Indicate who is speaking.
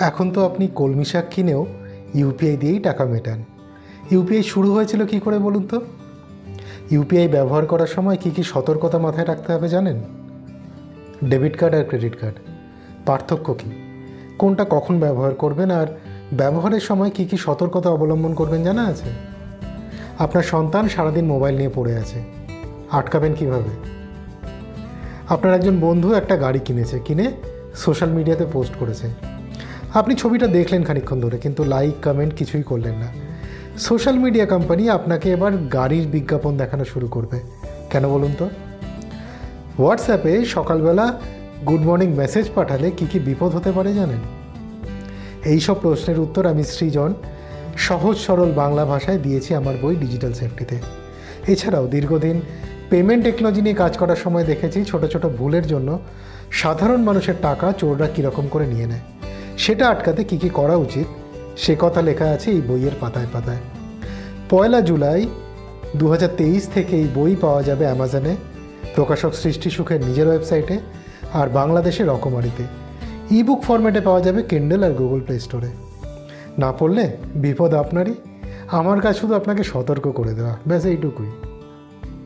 Speaker 1: এখন তো আপনি কলমি শাক কিনেও ইউপিআই দিয়েই টাকা মেটান। ইউপিআই শুরু হয়েছিল কি করে বলুন তো? ইউপিআই ব্যবহার করার সময় কি কি সতর্কতা মাথায় রাখতে হবে জানেন? ডেবিট কার্ড আর ক্রেডিট কার্ড। পার্থক্য কী? কোনটা কখন ব্যবহার করবেন আর ব্যবহারের সময় কি কি সতর্কতা অবলম্বন করবেন জানা আছে? আপনার সন্তান সারাদিন মোবাইল নিয়ে পড়ে আছে। আটকাবেন কীভাবে? আপনার একজন বন্ধু একটা গাড়ি কিনেছে, কিনে সোশ্যাল মিডিয়াতে পোস্ট করেছে। আপনি ছবিটা দেখলেন খানিকক্ষণ ধরে, কিন্তু লাইক কমেন্ট কিছুই করলেন না। সোশ্যাল মিডিয়া কোম্পানি আপনাকে এবার গাড়ির বিজ্ঞাপন দেখানো শুরু করবে। কেন বলুন তো? হোয়াটসঅ্যাপে সকালবেলা গুড মর্নিং মেসেজ পাঠালে কি কি বিপদ হতে পারে জানেন? এই সব প্রশ্নের উত্তর আমি সৃজন সহজ সরল বাংলা ভাষায় দিয়েছি আমার বই ডিজিটাল সেফটিতে এছাড়াও দীর্ঘদিন পেমেন্ট টেকনোলজি নিয়ে কাজ করার সময় দেখেছি ছোট ছোট ভুলের জন্য সাধারণ মানুষের টাকা চোররা কীরকম করে নিয়ে নেয়। সেটা আটকাতে কী কী করা উচিত? সে কথা লেখা আছে এই বইয়ের পাতায় পাতায়। পয়লা জুলাই দু হাজার তেইশ থেকে এই বই পাওয়া যাবে অ্যামাজনে প্রকাশক সৃষ্টি সুখের নিজের ওয়েবসাইটে আর বাংলাদেশের রকমারিতে। ইবুক ফরম্যাটে পাওয়া যাবে কেন্ডেল আর গুগল প্লে স্টোরে না পড়লে বিপদ আপনারই। আমার কাজ শুধু আপনাকে সতর্ক করে দেওয়া। ব্যাস এইটুকুই।